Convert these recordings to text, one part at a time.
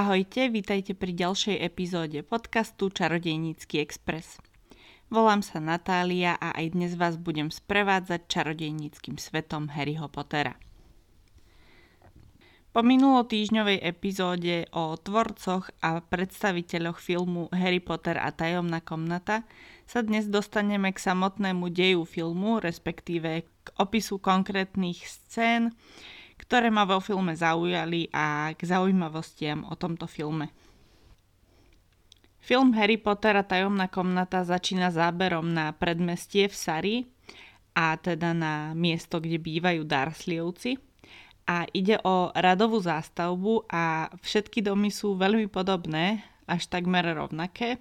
Ahojte, vítajte pri ďalšej epizóde podcastu Čarodejnícky Express. Volám sa Natália a aj dnes vás budem sprevádzať čarodejníckým svetom Harryho Pottera. Po minulotýžňovej epizóde o tvorcoch a predstaviteľoch filmu Harry Potter a tajomná komnata sa dnes dostaneme k samotnému deju filmu, respektíve k opisu konkrétnych scén, ktoré ma vo filme zaujali a k zaujímavostiam o tomto filme. Film Harry Potter a tajomná komnata začína záberom na predmestie v Sari, a teda na miesto, kde bývajú Dursleyovci. A ide o radovú zástavbu a všetky domy sú veľmi podobné, až takmer rovnaké.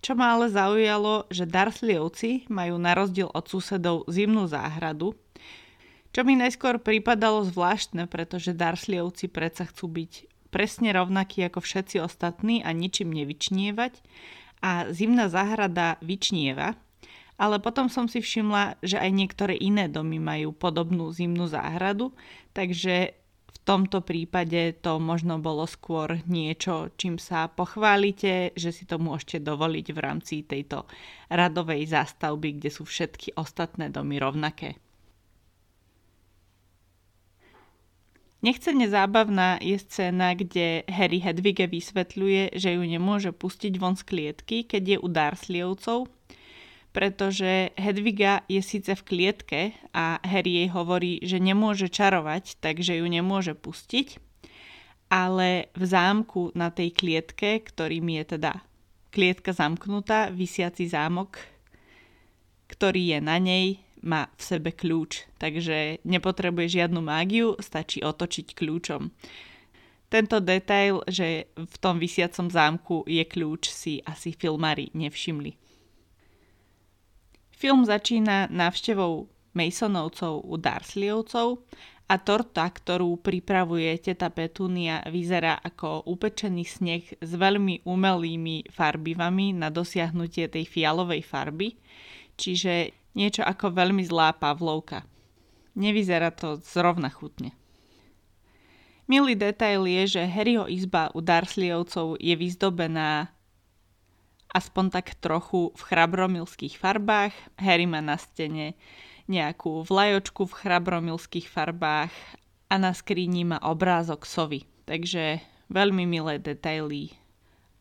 Čo ma ale zaujalo, že Dursleyovci majú na rozdiel od susedov zimnú záhradu, čo mi najskôr pripadalo zvláštne, pretože Dursleyovci predsa chcú byť presne rovnakí ako všetci ostatní a ničím nevyčnievať a zimná záhrada vyčnieva, ale potom som si všimla, že aj niektoré iné domy majú podobnú zimnú záhradu, takže v tomto prípade to možno bolo skôr niečo, čím sa pochválite, že si to môžete dovoliť v rámci tejto radovej zástavby, kde sú všetky ostatné domy rovnaké. Nechcene zábavná je scéna, kde Harry Hedvige vysvetľuje, že ju nemôže pustiť von z klietky, keď je u Dursleyovcov, pretože Hedviga je síce v klietke a Harry jej hovorí, že nemôže čarovať, takže ju nemôže pustiť, ale v zámku na tej klietke, ktorým je teda klietka zamknutá, vysiaci zámok, ktorý je na nej, má v sebe kľúč, takže nepotrebuje žiadnu mágiu, stačí otočiť kľúčom. Tento detail, že v tom vysiacom zámku je kľúč, si asi filmári nevšimli. Film začína návštevou Masonovcov u Dursleyovcov a torta, ktorú pripravuje teta Petunia, vyzerá ako upečený sneh s veľmi umelými farbivami na dosiahnutie tej fialovej farby, čiže Niečo ako veľmi zlá Pavlovka. Nevyzerá to zrovna chutne. Milý detail je, že Harryho izba u Dursleyovcov je vyzdobená aspoň tak trochu v chrabromilských farbách. Harry má na stene nejakú vlajočku v chrabromilských farbách a na skríni má obrázok sovy. Takže veľmi milé detaily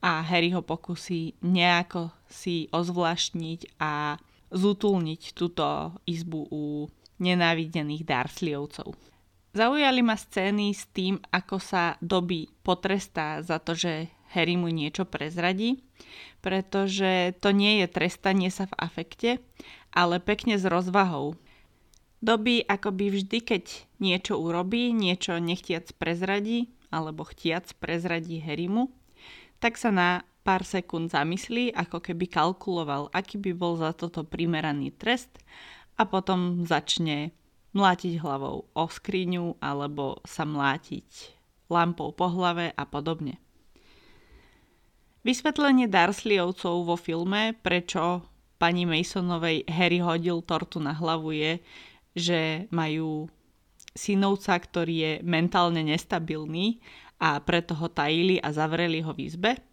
a Harry ho pokusí nejako si ozvláštniť a zútulniť túto izbu u nenávidených Dursleyovcov. Zaujali ma scény s tým, ako sa Dobby potrestá za to, že Harry mu niečo prezradí, pretože to nie je trestanie sa v afekte, ale pekne s rozvahou. Dobby akoby vždy, keď niečo urobí, niečo nechtiac prezradí, alebo chtiac prezradí Harrymu, tak sa na pár sekúnd zamyslí, ako keby kalkuloval, aký by bol za toto primeraný trest a potom začne mlátiť hlavou o skriňu alebo sa mlátiť lampou po hlave a podobne. Vysvetlenie Dursleyovcov vo filme, prečo pani Masonovej Harry hodil tortu na hlavu je, že majú synovca, ktorý je mentálne nestabilný a preto ho tajili a zavreli ho v izbe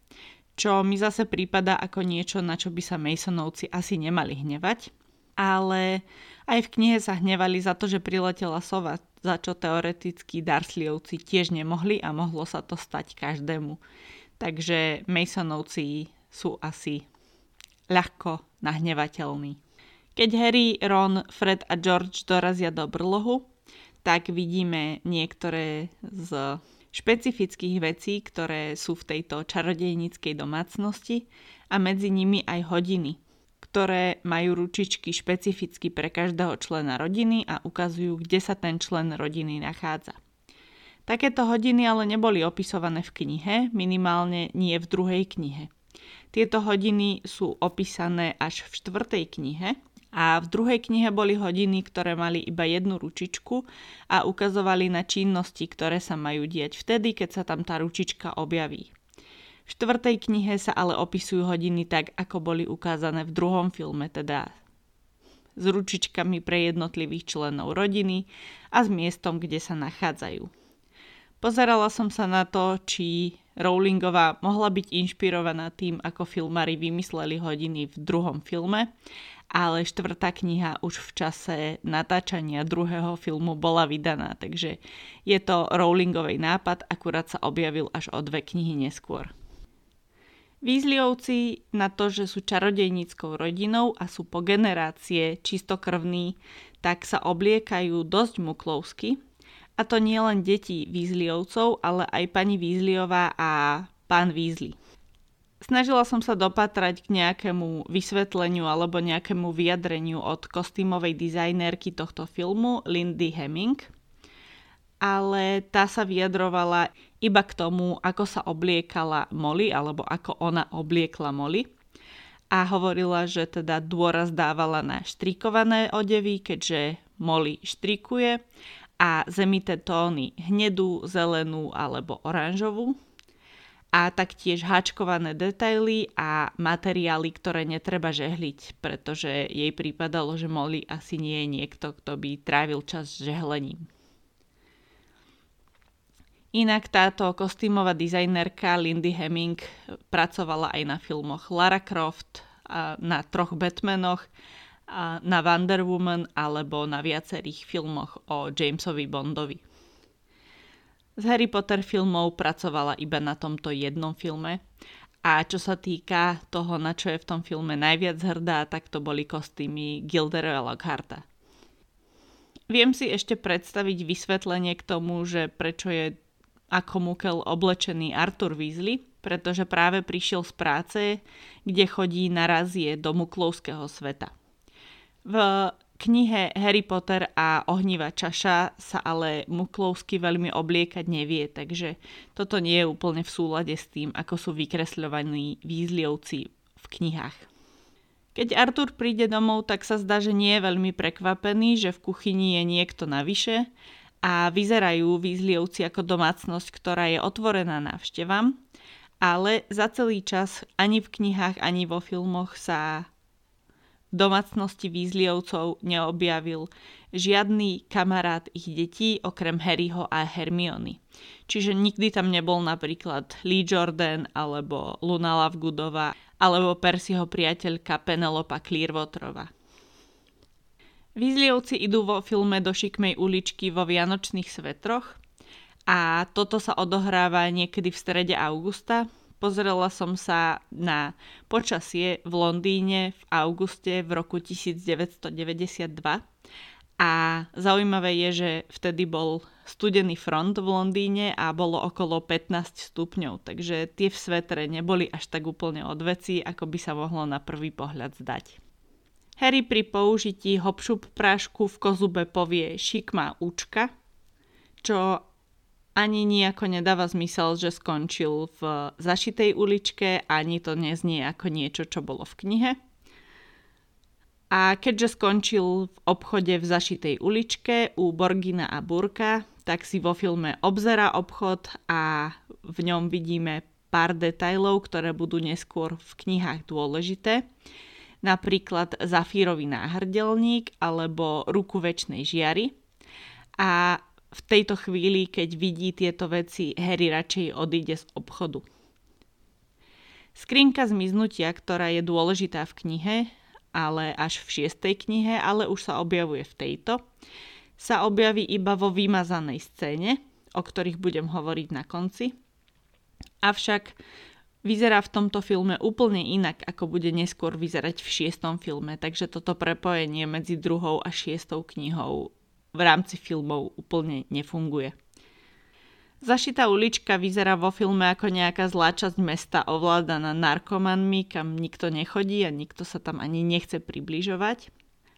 čo mi zase prípada ako niečo, na čo by sa Masonovci asi nemali hnevať. Ale aj v knihe sa hnevali za to, že priletela sova, za čo teoreticky Dursleyovci tiež nemohli a mohlo sa to stať každému. Takže Masonovci sú asi ľahko nahnevateľní. Keď Harry, Ron, Fred a George dorazia do brlohu, tak vidíme niektoré z špecifických vecí, ktoré sú v tejto čarodejníckej domácnosti a medzi nimi aj hodiny, ktoré majú ručičky špecificky pre každého člena rodiny a ukazujú, kde sa ten člen rodiny nachádza. Takéto hodiny ale neboli opisované v knihe, minimálne nie v druhej knihe. Tieto hodiny sú opísané až v štvrtej knihe a v druhej knihe boli hodiny, ktoré mali iba jednu ručičku a ukazovali na činnosti, ktoré sa majú diať vtedy, keď sa tam tá ručička objaví. V štvrtej knihe sa ale opisujú hodiny tak, ako boli ukázané v druhom filme, teda s ručičkami pre jednotlivých členov rodiny a s miestom, kde sa nachádzajú. Pozerala som sa na to, či Rowlingová mohla byť inšpirovaná tým, ako filmári vymysleli hodiny v druhom filme, ale štvrtá kniha už v čase natáčania druhého filmu bola vydaná, takže je to Rowlingovej nápad, akurát sa objavil až o dve knihy neskôr. Weasleyovci na to, že sú čarodejníckou rodinou a sú po generácie čistokrvní, tak sa obliekajú dosť muklovsky. A to nie len deti Weasleyovcov, ale aj pani Weasleyová a pán Weasley. Snažila som sa dopatrať k nejakému vysvetleniu alebo nejakému vyjadreniu od kostýmovej dizajnérky tohto filmu Lindy Hemming – ale tá sa vyjadrovala iba k tomu, ako sa obliekala Molly, alebo ako ona obliekla Molly. A hovorila, že teda dôraz dávala na štrikované odevy, keďže Molly štrikuje. A zemité tóny hnedú, zelenú alebo oranžovú a taktiež háčkované detaily a materiály, ktoré netreba žehliť, pretože jej prípadalo, že Molly asi nie je niekto, kto by trávil čas žehlením. Inak táto kostýmová dizajnerka Lindy Hemming pracovala aj na filmoch Lara Croft, na troch Batmanoch, na Wonder Woman alebo na viacerých filmoch o Jamesovi Bondovi. Z Harry Potter filmov pracovala iba na tomto jednom filme a čo sa týka toho, na čo je v tom filme najviac hrdá, tak to boli kostýmy Gilderoya Lockharta. Viem si ešte predstaviť vysvetlenie k tomu, že prečo je ako mukel oblečený Arthur Weasley, pretože práve prišiel z práce, kde chodí na razie do muklovského sveta. V knihe Harry Potter a ohniva čaša sa ale muklovsky veľmi obliekať nevie, takže toto nie je úplne v súlade s tým, ako sú vykresľovaní Weasleyovci v knihách. Keď Arthur príde domov, tak sa zdá, že nie je veľmi prekvapený, že v kuchyni je niekto navyše a vyzerajú výzlievci ako domácnosť, ktorá je otvorená návštevám, ale za celý čas ani v knihách, ani vo filmoch sa domácnosti výzlievcov neobjavil žiadny kamarát ich detí okrem Harryho a Hermiony. Čiže nikdy tam nebol napríklad Lee Jordan alebo Luna Lovegoodova alebo Percyho priateľka Penelopa Clearwaterova. Výzlievci idú vo filme do šikmej uličky vo Vianočných svetroch a toto sa odohráva niekedy v strede augusta. Pozrela som sa na počasie v Londýne v auguste v roku 1992 a zaujímavé je, že vtedy bol studený front v Londýne a bolo okolo 15 stupňov, takže tie v svetre neboli až tak úplne od veci, ako by sa mohlo na prvý pohľad zdať. Harry pri použití hopšup prášku v kozube povie šikmá účka, čo ani nejako nedáva zmysel, že skončil v zašitej uličke, ani to neznie ako niečo, čo bolo v knihe. A keďže skončil v obchode v zašitej uličke u Borgina a Burka, tak si vo filme obzera obchod a v ňom vidíme pár detajlov, ktoré budú neskôr v knihách dôležité napríklad zafírový náhrdelník alebo ruku väčšnej žiary. A v tejto chvíli, keď vidí tieto veci, Harry radšej odíde z obchodu. Skrinka zmiznutia, ktorá je dôležitá v knihe, ale až v šiestej knihe, ale už sa objavuje v tejto, sa objaví iba vo vymazanej scéne, o ktorých budem hovoriť na konci. Avšak vyzerá v tomto filme úplne inak, ako bude neskôr vyzerať v šiestom filme, takže toto prepojenie medzi druhou a šiestou knihou v rámci filmov úplne nefunguje. Zašitá ulička vyzerá vo filme ako nejaká zlá časť mesta ovládaná narkomanmi, kam nikto nechodí a nikto sa tam ani nechce približovať.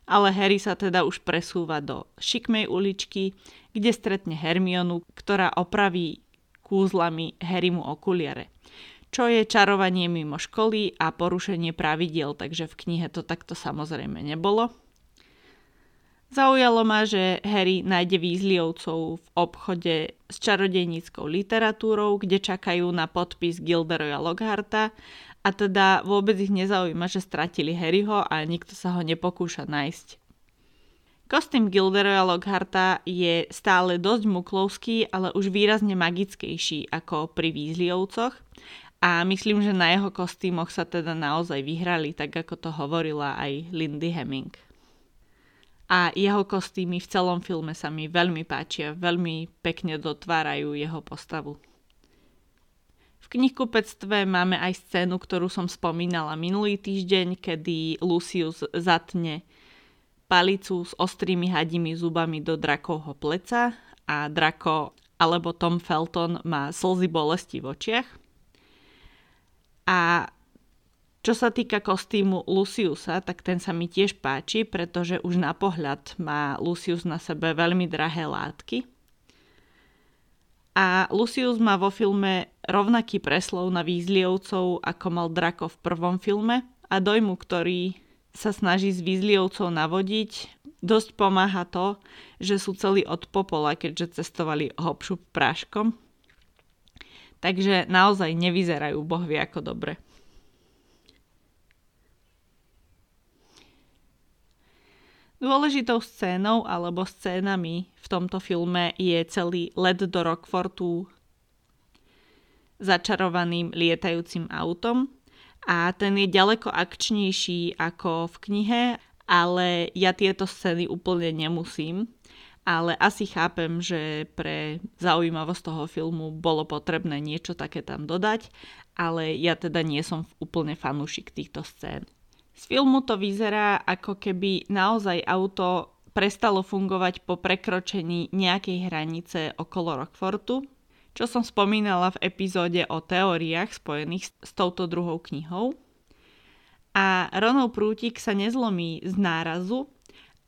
Ale Harry sa teda už presúva do šikmej uličky, kde stretne Hermionu, ktorá opraví kúzlami Harrymu okuliare čo je čarovanie mimo školy a porušenie pravidiel, takže v knihe to takto samozrejme nebolo. Zaujalo ma, že Harry nájde výzliovcov v obchode s čarodejníckou literatúrou, kde čakajú na podpis Gilderoya Lockharta a teda vôbec ich nezaujíma, že stratili Harryho a nikto sa ho nepokúša nájsť. Kostým Gilderoya Lockharta je stále dosť muklovský, ale už výrazne magickejší ako pri Weasleyovcoch a myslím, že na jeho kostýmoch sa teda naozaj vyhrali, tak ako to hovorila aj Lindy Hemming. A jeho kostýmy v celom filme sa mi veľmi páčia, veľmi pekne dotvárajú jeho postavu. V knihkupectve máme aj scénu, ktorú som spomínala minulý týždeň, kedy Lucius zatne palicu s ostrými hadimi zubami do drakovho pleca a drako alebo Tom Felton má slzy bolesti v očiach. A čo sa týka kostýmu Luciusa, tak ten sa mi tiež páči, pretože už na pohľad má Lucius na sebe veľmi drahé látky. A Lucius má vo filme rovnaký preslov na výzlievcov, ako mal Drako v prvom filme a dojmu, ktorý sa snaží s výzlievcov navodiť. Dosť pomáha to, že sú celí od popola, keďže cestovali hopšu práškom. Takže naozaj nevyzerajú bohvie ako dobre. Dôležitou scénou alebo scénami v tomto filme je celý let do Rockfortu začarovaným lietajúcim autom, a ten je ďaleko akčnejší ako v knihe, ale ja tieto scény úplne nemusím. Ale asi chápem, že pre zaujímavosť toho filmu bolo potrebné niečo také tam dodať, ale ja teda nie som úplne fanúšik týchto scén. Z filmu to vyzerá, ako keby naozaj auto prestalo fungovať po prekročení nejakej hranice okolo Rockfortu, čo som spomínala v epizóde o teóriách spojených s touto druhou knihou. A Ronov prútik sa nezlomí z nárazu,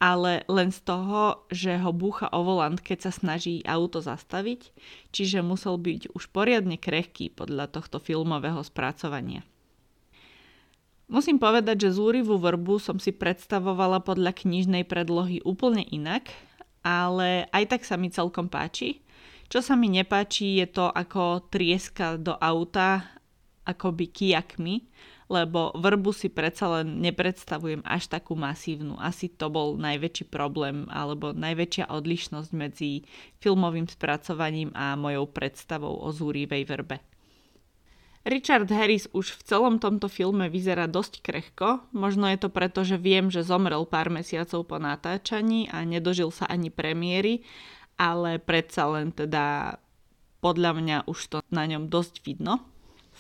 ale len z toho, že ho búcha o volant, keď sa snaží auto zastaviť, čiže musel byť už poriadne krehký podľa tohto filmového spracovania. Musím povedať, že zúrivú vrbu som si predstavovala podľa knižnej predlohy úplne inak, ale aj tak sa mi celkom páči čo sa mi nepáči je to, ako trieska do auta akoby kijakmi, lebo vrbu si predsa len nepredstavujem až takú masívnu. Asi to bol najväčší problém alebo najväčšia odlišnosť medzi filmovým spracovaním a mojou predstavou o zúrivej vrbe. Richard Harris už v celom tomto filme vyzerá dosť krehko, možno je to preto, že viem, že zomrel pár mesiacov po natáčaní a nedožil sa ani premiéry ale predsa len teda podľa mňa už to na ňom dosť vidno.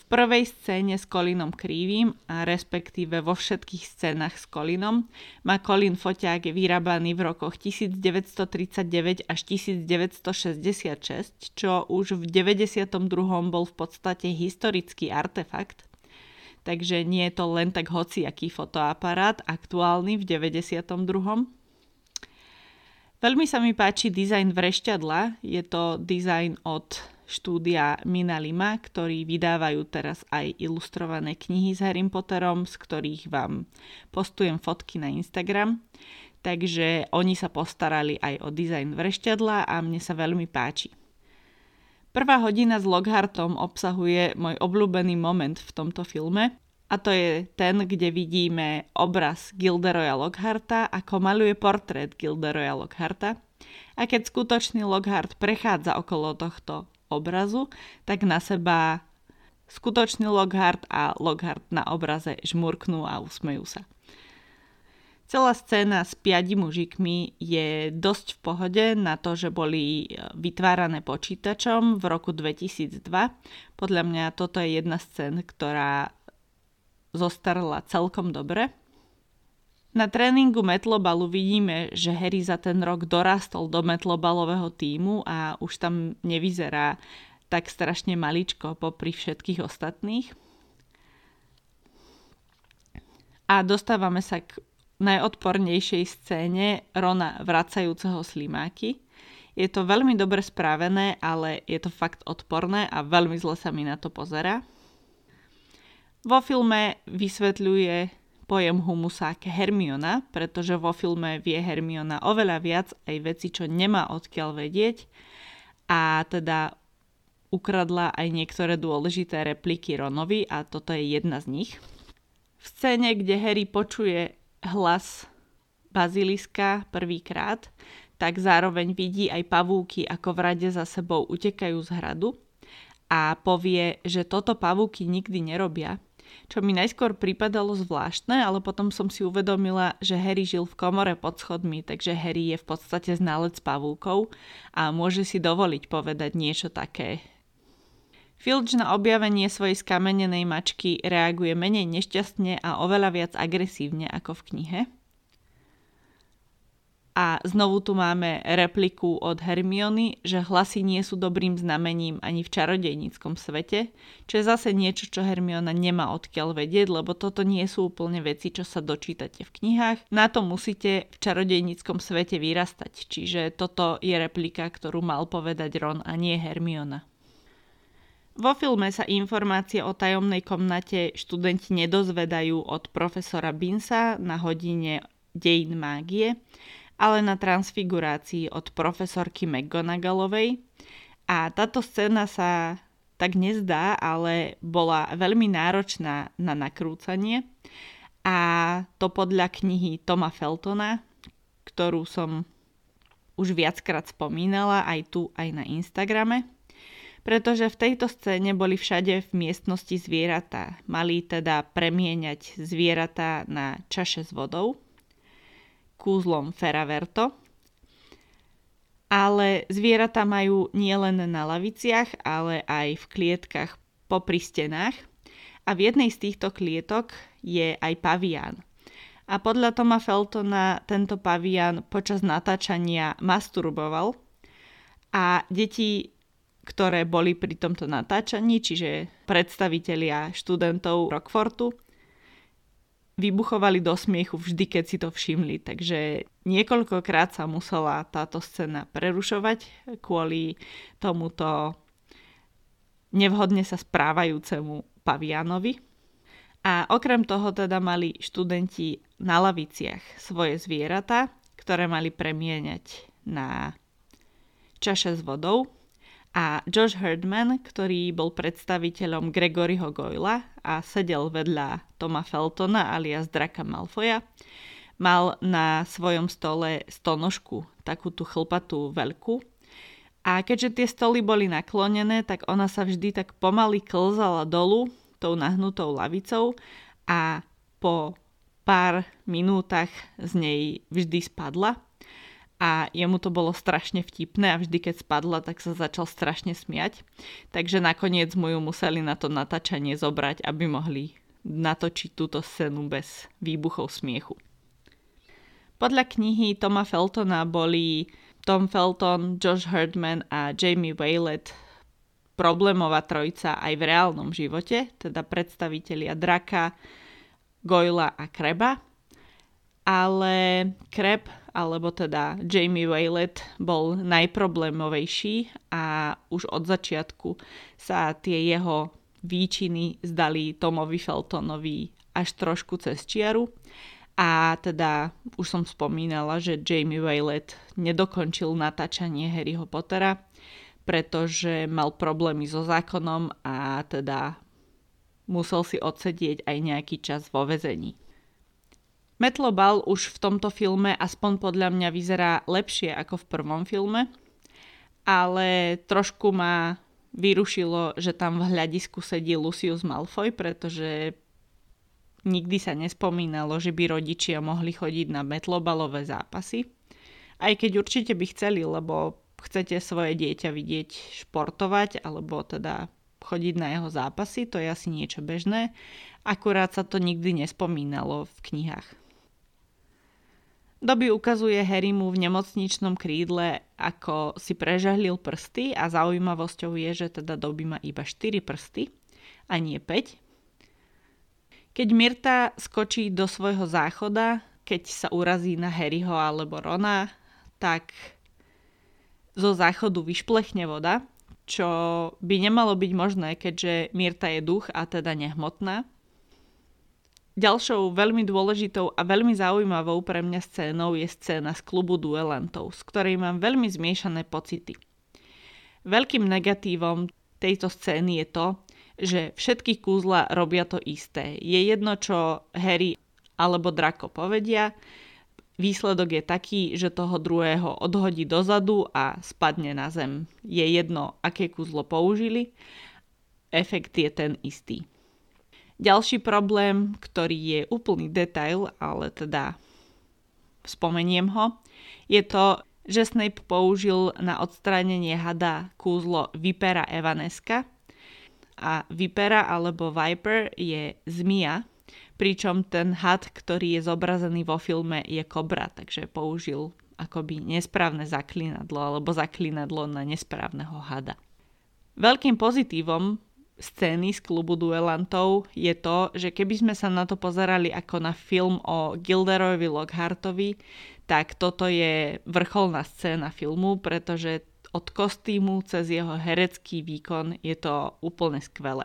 Prvej scéne s Kolinom Krívým a respektíve vo všetkých scénach s Kolinom má Kolin foťák vyrábaný v rokoch 1939 až 1966, čo už v 92. bol v podstate historický artefakt. Takže nie je to len tak hociaký fotoaparát aktuálny v 92. Veľmi sa mi páči dizajn vrešťadla. Je to dizajn od štúdia Mina Lima, ktorí vydávajú teraz aj ilustrované knihy s Harry Potterom, z ktorých vám postujem fotky na Instagram. Takže oni sa postarali aj o dizajn vrešťadla a mne sa veľmi páči. Prvá hodina s Lockhartom obsahuje môj obľúbený moment v tomto filme a to je ten, kde vidíme obraz Gilderoya Lockharta, ako maluje portrét Gilderoya Lockharta. A keď skutočný Lockhart prechádza okolo tohto obrazu, tak na seba skutočný Lockhart a Lockhart na obraze žmurknú a usmejú sa. Celá scéna s piati mužikmi je dosť v pohode na to, že boli vytvárané počítačom v roku 2002. Podľa mňa toto je jedna scén, ktorá zostarla celkom dobre. Na tréningu metlobalu vidíme, že Harry za ten rok dorastol do metlobalového týmu a už tam nevyzerá tak strašne maličko popri všetkých ostatných. A dostávame sa k najodpornejšej scéne Rona vracajúceho slimáky. Je to veľmi dobre spravené, ale je to fakt odporné a veľmi zle sa mi na to pozera. Vo filme vysvetľuje pojem humusák Hermiona, pretože vo filme vie Hermiona oveľa viac aj veci, čo nemá odkiaľ vedieť a teda ukradla aj niektoré dôležité repliky Ronovi a toto je jedna z nich. V scéne, kde Harry počuje hlas baziliska prvýkrát, tak zároveň vidí aj pavúky, ako v rade za sebou utekajú z hradu a povie, že toto pavúky nikdy nerobia, čo mi najskôr pripadalo zvláštne, ale potom som si uvedomila, že Harry žil v komore pod schodmi, takže Harry je v podstate znalec pavúkov a môže si dovoliť povedať niečo také. Filch na objavenie svojej skamenenej mačky reaguje menej nešťastne a oveľa viac agresívne ako v knihe. A znovu tu máme repliku od Hermiony, že hlasy nie sú dobrým znamením ani v čarodejníckom svete, čo je zase niečo, čo Hermiona nemá odkiaľ vedieť, lebo toto nie sú úplne veci, čo sa dočítate v knihách. Na to musíte v čarodejníckom svete vyrastať, čiže toto je replika, ktorú mal povedať Ron a nie Hermiona. Vo filme sa informácie o tajomnej komnate študenti nedozvedajú od profesora Binsa na hodine dejin mágie, ale na transfigurácii od profesorky McGonagallovej. A táto scéna sa tak nezdá, ale bola veľmi náročná na nakrúcanie. A to podľa knihy Toma Feltona, ktorú som už viackrát spomínala aj tu, aj na Instagrame. Pretože v tejto scéne boli všade v miestnosti zvieratá. Mali teda premieňať zvieratá na čaše s vodou kúzlom Feraverto. Ale zvieratá majú nielen na laviciach, ale aj v klietkach popri stenách. A v jednej z týchto klietok je aj pavián. A podľa Toma Feltona tento pavián počas natáčania masturboval a deti, ktoré boli pri tomto natáčaní, čiže predstavitelia študentov Rockfortu, vybuchovali do smiechu vždy, keď si to všimli. Takže niekoľkokrát sa musela táto scéna prerušovať kvôli tomuto nevhodne sa správajúcemu pavianovi. A okrem toho teda mali študenti na laviciach svoje zvieratá, ktoré mali premieňať na čaše s vodou a Josh Herdman, ktorý bol predstaviteľom Gregoryho Goyla a sedel vedľa Toma Feltona alias Draka Malfoja, mal na svojom stole stonožku, takú tú chlpatú veľkú. A keďže tie stoly boli naklonené, tak ona sa vždy tak pomaly klzala dolu tou nahnutou lavicou a po pár minútach z nej vždy spadla a jemu to bolo strašne vtipné a vždy keď spadla, tak sa začal strašne smiať. Takže nakoniec mu ju museli na to natáčanie zobrať, aby mohli natočiť túto scénu bez výbuchov smiechu. Podľa knihy Toma Feltona boli Tom Felton, Josh Herdman a Jamie Waylet problémová trojica aj v reálnom živote, teda predstavitelia Draka, Goyla a Kreba. Ale Kreb alebo teda Jamie Waylet bol najproblémovejší a už od začiatku sa tie jeho výčiny zdali Tomovi Feltonovi až trošku cez čiaru. A teda už som spomínala, že Jamie Waylet nedokončil natáčanie Harryho Pottera, pretože mal problémy so zákonom a teda musel si odsedieť aj nejaký čas vo vezení. Metlobal už v tomto filme aspoň podľa mňa vyzerá lepšie ako v prvom filme, ale trošku ma vyrušilo, že tam v hľadisku sedí Lucius Malfoy, pretože nikdy sa nespomínalo, že by rodičia mohli chodiť na metlobalové zápasy. Aj keď určite by chceli, lebo chcete svoje dieťa vidieť športovať alebo teda chodiť na jeho zápasy, to je asi niečo bežné, akurát sa to nikdy nespomínalo v knihách. Dobby ukazuje Harrymu v nemocničnom krídle, ako si prežahlil prsty a zaujímavosťou je, že teda Dobby má iba 4 prsty a nie 5. Keď Mirta skočí do svojho záchoda, keď sa urazí na Harryho alebo Rona, tak zo záchodu vyšplechne voda, čo by nemalo byť možné, keďže Mirta je duch a teda nehmotná. Ďalšou veľmi dôležitou a veľmi zaujímavou pre mňa scénou je scéna z klubu duelantov, z ktorej mám veľmi zmiešané pocity. Veľkým negatívom tejto scény je to, že všetky kúzla robia to isté. Je jedno, čo Harry alebo Draco povedia, výsledok je taký, že toho druhého odhodí dozadu a spadne na zem. Je jedno, aké kúzlo použili, efekt je ten istý. Ďalší problém, ktorý je úplný detail, ale teda spomeniem ho, je to, že Snape použil na odstránenie hada kúzlo Vipera Evaneska a Vipera alebo Viper je zmia, pričom ten had, ktorý je zobrazený vo filme je kobra, takže použil akoby nesprávne zaklinadlo alebo zaklinadlo na nesprávneho hada. Veľkým pozitívom scény z klubu duelantov je to, že keby sme sa na to pozerali ako na film o Gilderovi Lockhartovi, tak toto je vrcholná scéna filmu, pretože od kostýmu cez jeho herecký výkon je to úplne skvelé.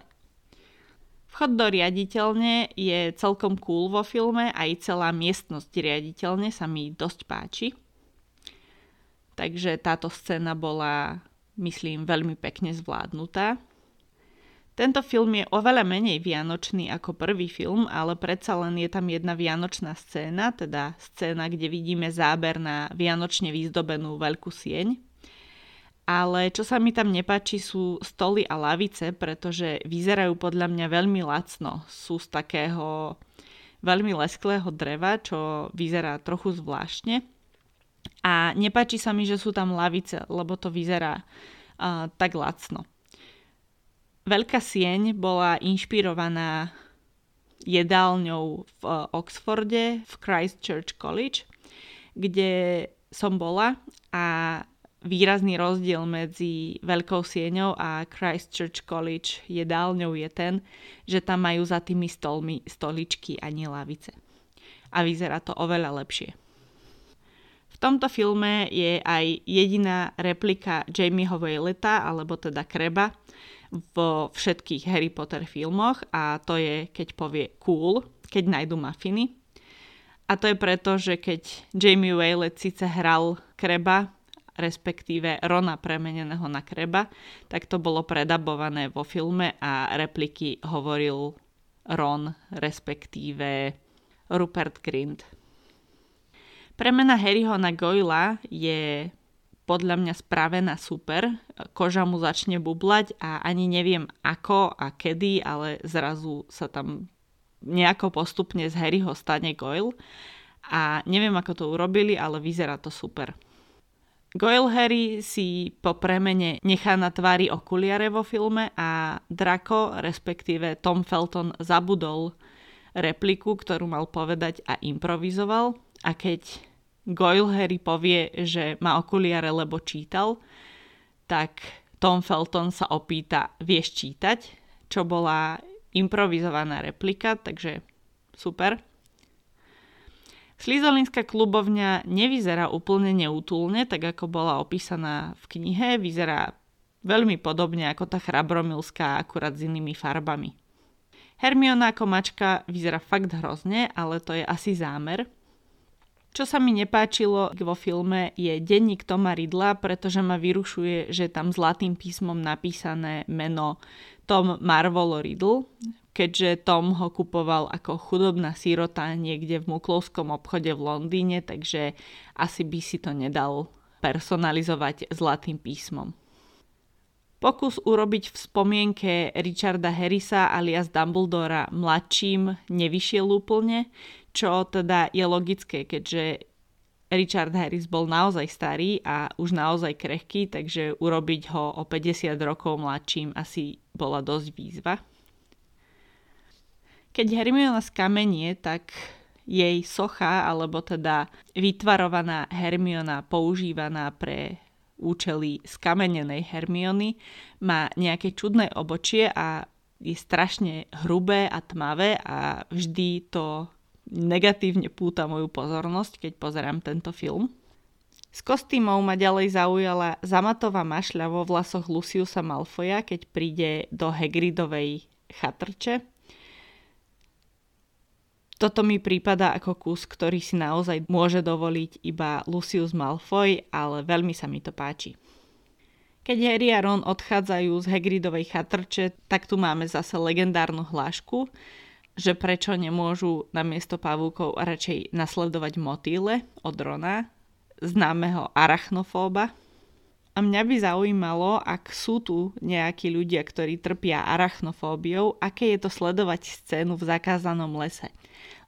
Vchod do riaditeľne je celkom cool vo filme, aj celá miestnosť riaditeľne sa mi dosť páči. Takže táto scéna bola, myslím, veľmi pekne zvládnutá. Tento film je oveľa menej vianočný ako prvý film, ale predsa len je tam jedna vianočná scéna, teda scéna, kde vidíme záber na vianočne vyzdobenú veľkú sieň. Ale čo sa mi tam nepáči sú stoly a lavice, pretože vyzerajú podľa mňa veľmi lacno. Sú z takého veľmi lesklého dreva, čo vyzerá trochu zvláštne. A nepáči sa mi, že sú tam lavice, lebo to vyzerá uh, tak lacno. Veľká sieň bola inšpirovaná jedálňou v eh, Oxforde, v Christchurch College, kde som bola a výrazný rozdiel medzi Veľkou sieňou a Christchurch College jedálňou je ten, že tam majú za tými stolmi stoličky a nie lavice. A vyzerá to oveľa lepšie. V tomto filme je aj jediná replika Jamieho Wayleta, alebo teda Kreba, vo všetkých Harry Potter filmoch a to je, keď povie cool, keď nájdu mafiny. A to je preto, že keď Jamie Waylet síce hral Kreba, respektíve Rona premeneného na Kreba, tak to bolo predabované vo filme a repliky hovoril Ron, respektíve Rupert Grint. Premena Harryho na Goyla je podľa mňa spravená super. Koža mu začne bublať a ani neviem ako a kedy, ale zrazu sa tam nejako postupne z Harryho stane Goyle. A neviem, ako to urobili, ale vyzerá to super. Goyle Harry si po premene nechá na tvári okuliare vo filme a Draco, respektíve Tom Felton, zabudol repliku, ktorú mal povedať a improvizoval. A keď Goyle Harry povie, že má okuliare, lebo čítal, tak Tom Felton sa opýta, vieš čítať? Čo bola improvizovaná replika, takže super. Slizolinská klubovňa nevyzerá úplne neútulne, tak ako bola opísaná v knihe. Vyzerá veľmi podobne ako tá chrabromilská, akurát s inými farbami. Hermiona ako mačka vyzerá fakt hrozne, ale to je asi zámer, čo sa mi nepáčilo vo filme je denník Toma Ridla, pretože ma vyrušuje, že tam zlatým písmom napísané meno Tom Marvolo Riddle, keďže Tom ho kupoval ako chudobná sírota niekde v muklovskom obchode v Londýne, takže asi by si to nedal personalizovať zlatým písmom. Pokus urobiť v spomienke Richarda Harrisa alias Dumbledora mladším nevyšiel úplne, čo teda je logické, keďže Richard Harris bol naozaj starý a už naozaj krehký, takže urobiť ho o 50 rokov mladším asi bola dosť výzva. Keď Hermiona skamenie, tak jej socha, alebo teda vytvarovaná Hermiona používaná pre účely skamenenej Hermiony, má nejaké čudné obočie a je strašne hrubé a tmavé a vždy to negatívne púta moju pozornosť, keď pozerám tento film. S kostýmov ma ďalej zaujala zamatová mašľa vo vlasoch Luciusa Malfoja, keď príde do Hagridovej chatrče. Toto mi prípada ako kus, ktorý si naozaj môže dovoliť iba Lucius Malfoy, ale veľmi sa mi to páči. Keď Harry a Ron odchádzajú z Hagridovej chatrče, tak tu máme zase legendárnu hlášku, že prečo nemôžu namiesto pavúkov radšej nasledovať motýle od Rona, známeho arachnofóba. A mňa by zaujímalo, ak sú tu nejakí ľudia, ktorí trpia arachnofóbiou, aké je to sledovať scénu v zakázanom lese.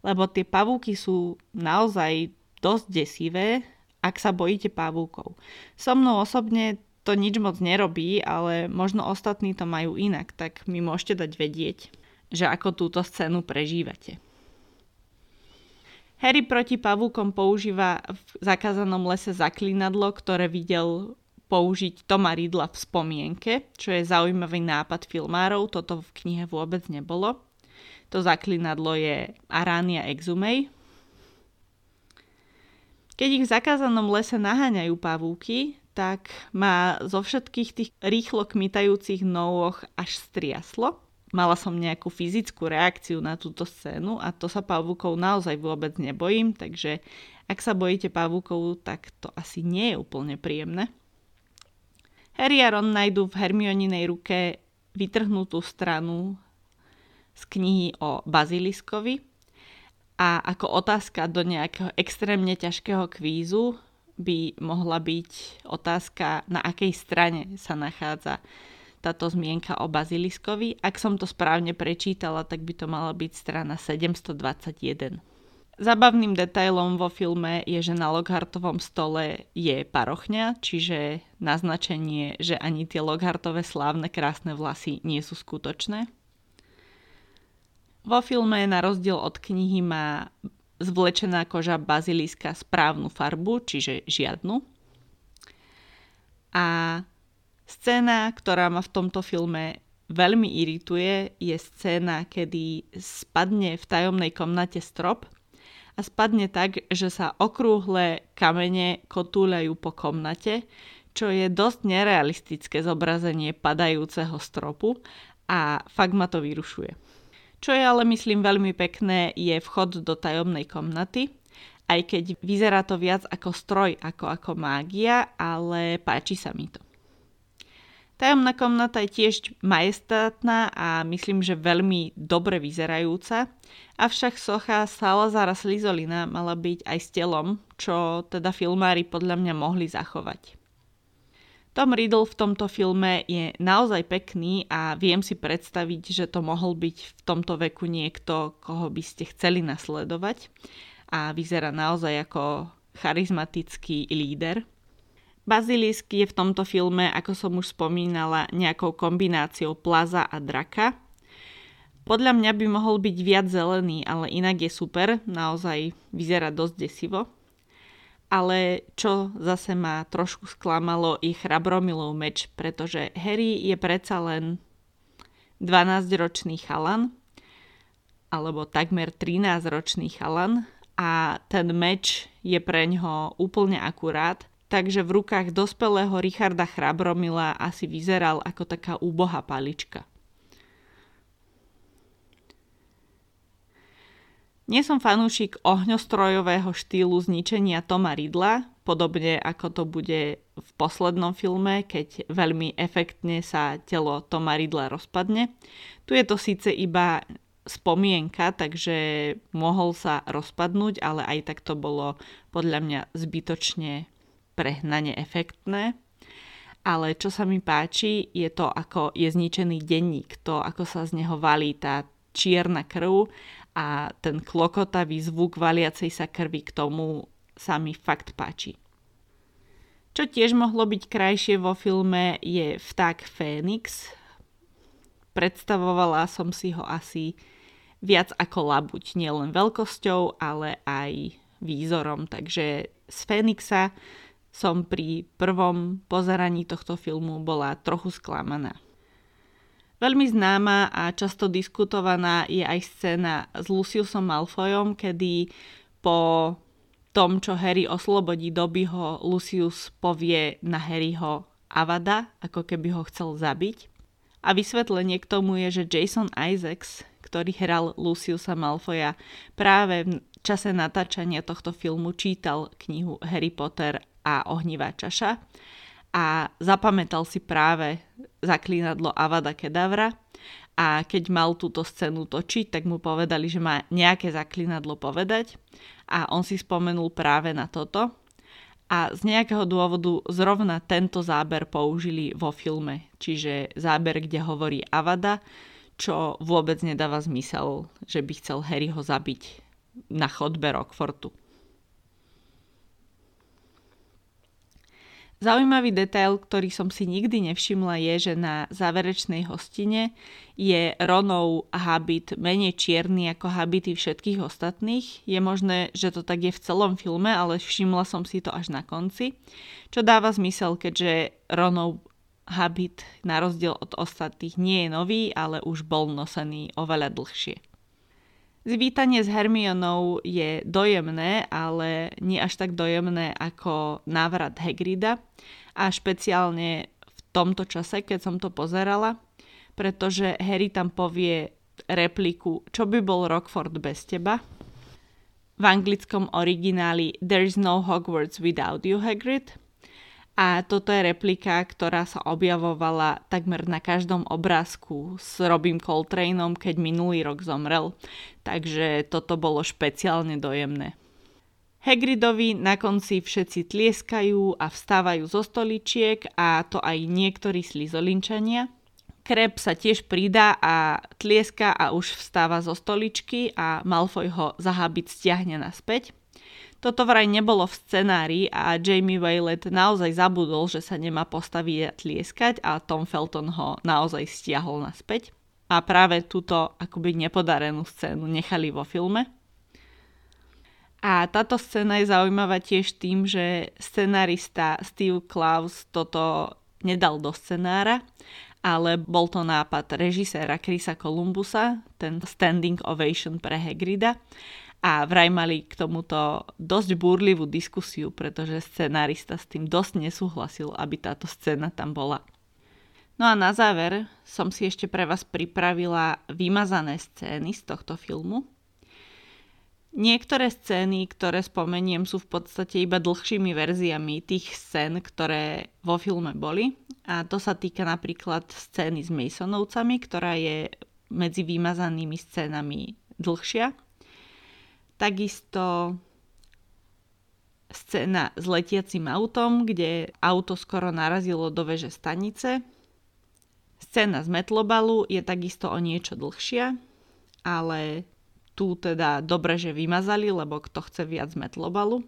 Lebo tie pavúky sú naozaj dosť desivé, ak sa bojíte pavúkov. So mnou osobne to nič moc nerobí, ale možno ostatní to majú inak, tak mi môžete dať vedieť, že ako túto scénu prežívate. Harry proti pavúkom používa v zakázanom lese zaklinadlo, ktoré videl použiť Toma Ridla v spomienke, čo je zaujímavý nápad filmárov, toto v knihe vôbec nebolo. To zaklinadlo je Arania exumei. Keď ich v zakázanom lese naháňajú pavúky, tak má zo všetkých tých rýchlo kmitajúcich nôh až striaslo. Mala som nejakú fyzickú reakciu na túto scénu a to sa pavúkov naozaj vôbec nebojím, takže ak sa bojíte pavúkov, tak to asi nie je úplne príjemné. Harry a Ron nájdú v Hermioninej ruke vytrhnutú stranu z knihy o baziliskovi a ako otázka do nejakého extrémne ťažkého kvízu by mohla byť otázka, na akej strane sa nachádza táto zmienka o baziliskovi. Ak som to správne prečítala, tak by to mala byť strana 721. Zabavným detailom vo filme je, že na Lockhartovom stole je parochňa, čiže naznačenie, že ani tie Lockhartové slávne krásne vlasy nie sú skutočné. Vo filme na rozdiel od knihy má zvlečená koža baziliska správnu farbu, čiže žiadnu. A scéna, ktorá ma v tomto filme veľmi irituje, je scéna, kedy spadne v tajomnej komnate strop a spadne tak, že sa okrúhle kamene kotúľajú po komnate, čo je dosť nerealistické zobrazenie padajúceho stropu a fakt ma to vyrušuje. Čo je ale myslím veľmi pekné je vchod do tajomnej komnaty, aj keď vyzerá to viac ako stroj ako ako mágia, ale páči sa mi to. Tajomná komnata je tiež majestátna a myslím, že veľmi dobre vyzerajúca, avšak socha Salazara Slizolina mala byť aj s telom, čo teda filmári podľa mňa mohli zachovať. Tom Riddle v tomto filme je naozaj pekný a viem si predstaviť, že to mohol byť v tomto veku niekto, koho by ste chceli nasledovať a vyzerá naozaj ako charizmatický líder. Bazilisk je v tomto filme, ako som už spomínala, nejakou kombináciou plaza a draka. Podľa mňa by mohol byť viac zelený, ale inak je super, naozaj vyzerá dosť desivo. Ale čo zase ma trošku sklamalo, je chrabromilov meč, pretože Harry je predsa len 12-ročný chalan, alebo takmer 13-ročný chalan a ten meč je pre ňoho úplne akurát, takže v rukách dospelého Richarda Chrabromila asi vyzeral ako taká úbohá palička. Nie som fanúšik ohňostrojového štýlu zničenia Toma Ridla, podobne ako to bude v poslednom filme, keď veľmi efektne sa telo Toma Ridla rozpadne. Tu je to síce iba spomienka, takže mohol sa rozpadnúť, ale aj tak to bolo podľa mňa zbytočne prehnane efektné. Ale čo sa mi páči, je to, ako je zničený denník, to, ako sa z neho valí tá čierna krv a ten klokotavý zvuk valiacej sa krvi k tomu sa mi fakt páči. Čo tiež mohlo byť krajšie vo filme je vták Fénix. Predstavovala som si ho asi viac ako labuť, nielen veľkosťou, ale aj výzorom. Takže z Fénixa som pri prvom pozeraní tohto filmu bola trochu sklamaná. Veľmi známa a často diskutovaná je aj scéna s Luciusom Malfoyom, kedy po tom, čo Harry oslobodí Dobbyho, Lucius povie na Harryho Avada, ako keby ho chcel zabiť. A vysvetlenie k tomu je, že Jason Isaacs, ktorý hral Luciusa Malfoya, práve v čase natáčania tohto filmu čítal knihu Harry Potter a ohnivá čaša. A zapamätal si práve zaklínadlo Avada Kedavra. A keď mal túto scénu točiť, tak mu povedali, že má nejaké zaklinadlo povedať. A on si spomenul práve na toto. A z nejakého dôvodu zrovna tento záber použili vo filme, čiže záber, kde hovorí Avada, čo vôbec nedáva zmysel, že by chcel Harryho zabiť na chodbe Rockfortu. Zaujímavý detail, ktorý som si nikdy nevšimla, je, že na záverečnej hostine je Ronov habit menej čierny ako habity všetkých ostatných. Je možné, že to tak je v celom filme, ale všimla som si to až na konci, čo dáva zmysel, keďže Ronov habit na rozdiel od ostatných nie je nový, ale už bol nosený oveľa dlhšie. Zvítanie s Hermionou je dojemné, ale nie až tak dojemné ako návrat Hagrida a špeciálne v tomto čase, keď som to pozerala, pretože Harry tam povie repliku Čo by bol Rockford bez teba? V anglickom origináli There's no Hogwarts without you, Hagrid – a toto je replika, ktorá sa objavovala takmer na každom obrázku s Robím Coltraneom, keď minulý rok zomrel. Takže toto bolo špeciálne dojemné. Hagridovi na konci všetci tlieskajú a vstávajú zo stoličiek a to aj niektorí slizolinčania. Kreb sa tiež pridá a tlieska a už vstáva zo stoličky a Malfoy ho zahábiť stiahne naspäť. Toto vraj nebolo v scenári a Jamie Waylet naozaj zabudol, že sa nemá postaviť a tlieskať a Tom Felton ho naozaj stiahol naspäť. A práve túto akoby nepodarenú scénu nechali vo filme. A táto scéna je zaujímavá tiež tým, že scenarista Steve Klaus toto nedal do scenára, ale bol to nápad režiséra Chrisa Columbusa, ten standing ovation pre Hagrida a vraj mali k tomuto dosť búrlivú diskusiu, pretože scenárista s tým dosť nesúhlasil, aby táto scéna tam bola. No a na záver som si ešte pre vás pripravila vymazané scény z tohto filmu. Niektoré scény, ktoré spomeniem, sú v podstate iba dlhšími verziami tých scén, ktoré vo filme boli. A to sa týka napríklad scény s Masonovcami, ktorá je medzi vymazanými scénami dlhšia Takisto scéna s letiacim autom, kde auto skoro narazilo do veže stanice. Scéna z Metlobalu je takisto o niečo dlhšia, ale tu teda dobre, že vymazali, lebo kto chce viac Metlobalu.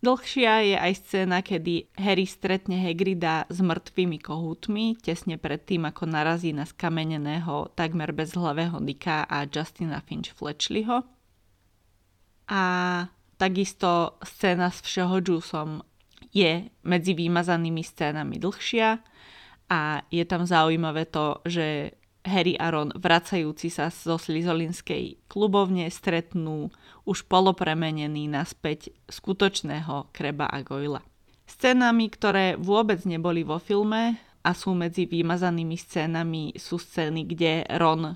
Dlhšia je aj scéna, kedy Harry stretne Hagrida s mŕtvými kohútmi, tesne pred tým, ako narazí na skameneného takmer bezhlavého Nika a Justina Finch Fletchleyho a takisto scéna s Všehodžusom je medzi vymazanými scénami dlhšia a je tam zaujímavé to, že Harry a Ron vracajúci sa zo Slizolinskej klubovne stretnú už polopremenený naspäť skutočného Kreba a Goyla. Scénami, ktoré vôbec neboli vo filme a sú medzi vymazanými scénami sú scény, kde Ron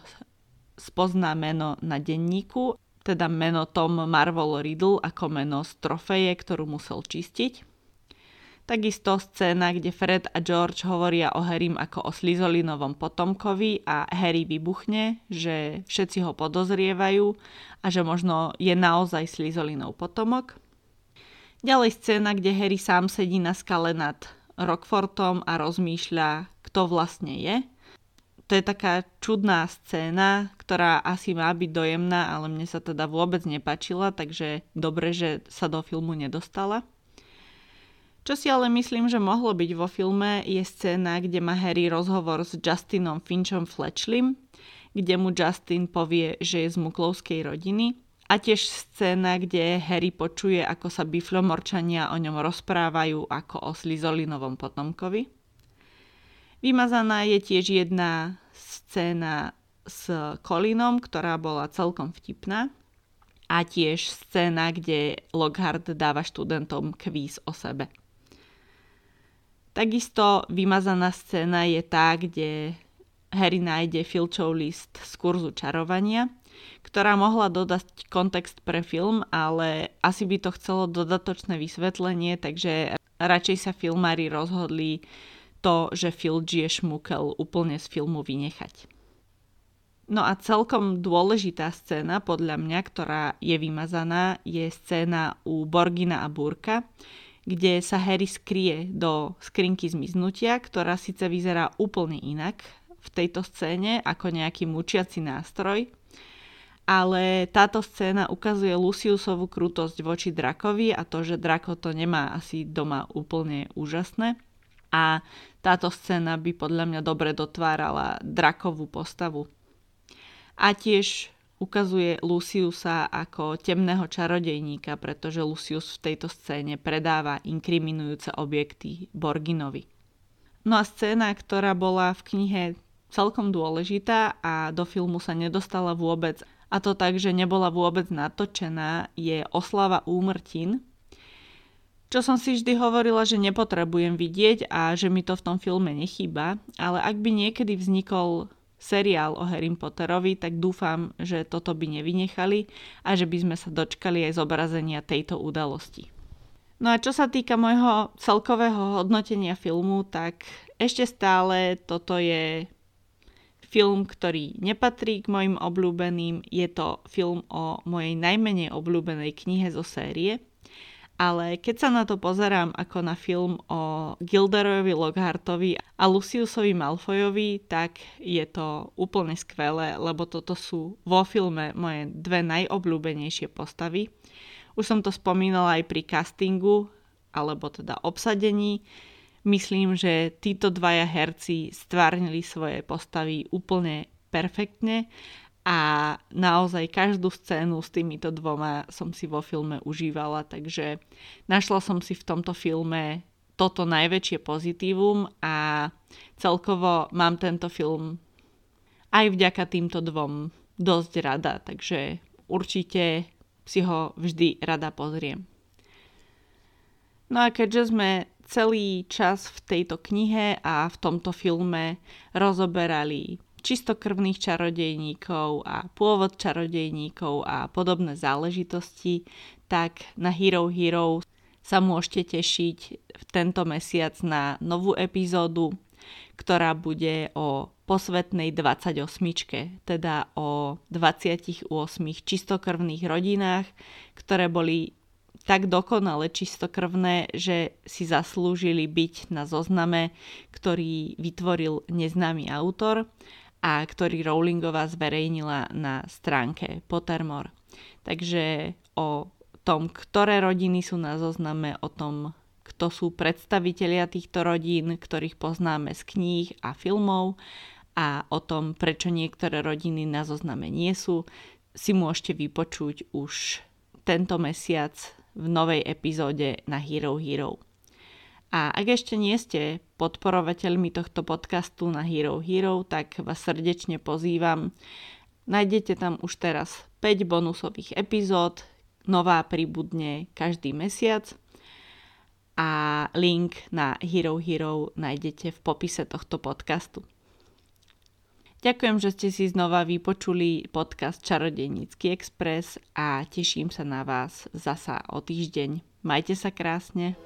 spozná meno na denníku teda meno Tom Marvel Riddle ako meno z trofeje, ktorú musel čistiť. Takisto scéna, kde Fred a George hovoria o Harrym ako o Slizolinovom potomkovi a Harry vybuchne, že všetci ho podozrievajú a že možno je naozaj Slizolinov potomok. Ďalej scéna, kde Harry sám sedí na skale nad Rockfortom a rozmýšľa, kto vlastne je – to je taká čudná scéna, ktorá asi má byť dojemná, ale mne sa teda vôbec nepačila, takže dobre, že sa do filmu nedostala. Čo si ale myslím, že mohlo byť vo filme, je scéna, kde má Harry rozhovor s Justinom Finchom Fletchlim, kde mu Justin povie, že je z muklovskej rodiny a tiež scéna, kde Harry počuje, ako sa biflomorčania o ňom rozprávajú ako o Slizolinovom potomkovi. Vymazaná je tiež jedna scéna s Colinom, ktorá bola celkom vtipná. A tiež scéna, kde Lockhart dáva študentom kvíz o sebe. Takisto vymazaná scéna je tá, kde Harry nájde Filčov list z kurzu čarovania, ktorá mohla dodať kontext pre film, ale asi by to chcelo dodatočné vysvetlenie, takže radšej sa filmári rozhodli to, že Phil je šmukel úplne z filmu vynechať. No a celkom dôležitá scéna, podľa mňa, ktorá je vymazaná, je scéna u Borgina a Burka, kde sa Harry skrie do skrinky zmiznutia, ktorá síce vyzerá úplne inak v tejto scéne ako nejaký mučiaci nástroj, ale táto scéna ukazuje Luciusovú krutosť voči drakovi a to, že drako to nemá asi doma úplne úžasné. A táto scéna by podľa mňa dobre dotvárala drakovú postavu. A tiež ukazuje Luciusa ako temného čarodejníka, pretože Lucius v tejto scéne predáva inkriminujúce objekty Borginovi. No a scéna, ktorá bola v knihe celkom dôležitá a do filmu sa nedostala vôbec, a to tak, že nebola vôbec natočená, je oslava úmrtín, čo som si vždy hovorila, že nepotrebujem vidieť a že mi to v tom filme nechýba, ale ak by niekedy vznikol seriál o Harry Potterovi, tak dúfam, že toto by nevynechali a že by sme sa dočkali aj zobrazenia tejto udalosti. No a čo sa týka môjho celkového hodnotenia filmu, tak ešte stále toto je film, ktorý nepatrí k mojim obľúbeným. Je to film o mojej najmenej obľúbenej knihe zo série ale keď sa na to pozerám ako na film o Gilderovi Lockhartovi a Luciusovi Malfoyovi, tak je to úplne skvelé, lebo toto sú vo filme moje dve najobľúbenejšie postavy. Už som to spomínala aj pri castingu, alebo teda obsadení. Myslím, že títo dvaja herci stvárnili svoje postavy úplne perfektne a naozaj každú scénu s týmito dvoma som si vo filme užívala, takže našla som si v tomto filme toto najväčšie pozitívum a celkovo mám tento film aj vďaka týmto dvom dosť rada, takže určite si ho vždy rada pozriem. No a keďže sme celý čas v tejto knihe a v tomto filme rozoberali čistokrvných čarodejníkov a pôvod čarodejníkov a podobné záležitosti, tak na Hero Hero sa môžete tešiť v tento mesiac na novú epizódu, ktorá bude o posvetnej 28, teda o 28 čistokrvných rodinách, ktoré boli tak dokonale čistokrvné, že si zaslúžili byť na zozname, ktorý vytvoril neznámy autor a ktorý Rowlingová zverejnila na stránke Pottermore. Takže o tom, ktoré rodiny sú na zozname, o tom, kto sú predstavitelia týchto rodín, ktorých poznáme z kníh a filmov a o tom, prečo niektoré rodiny na zozname nie sú, si môžete vypočuť už tento mesiac v novej epizóde na Hero Hero. A ak ešte nie ste podporovateľmi tohto podcastu na Hero Hero, tak vás srdečne pozývam. Nájdete tam už teraz 5 bonusových epizód, nová pribudne každý mesiac a link na Hero Hero nájdete v popise tohto podcastu. Ďakujem, že ste si znova vypočuli podcast Čarodejnícky Express a teším sa na vás zasa o týždeň. Majte sa krásne.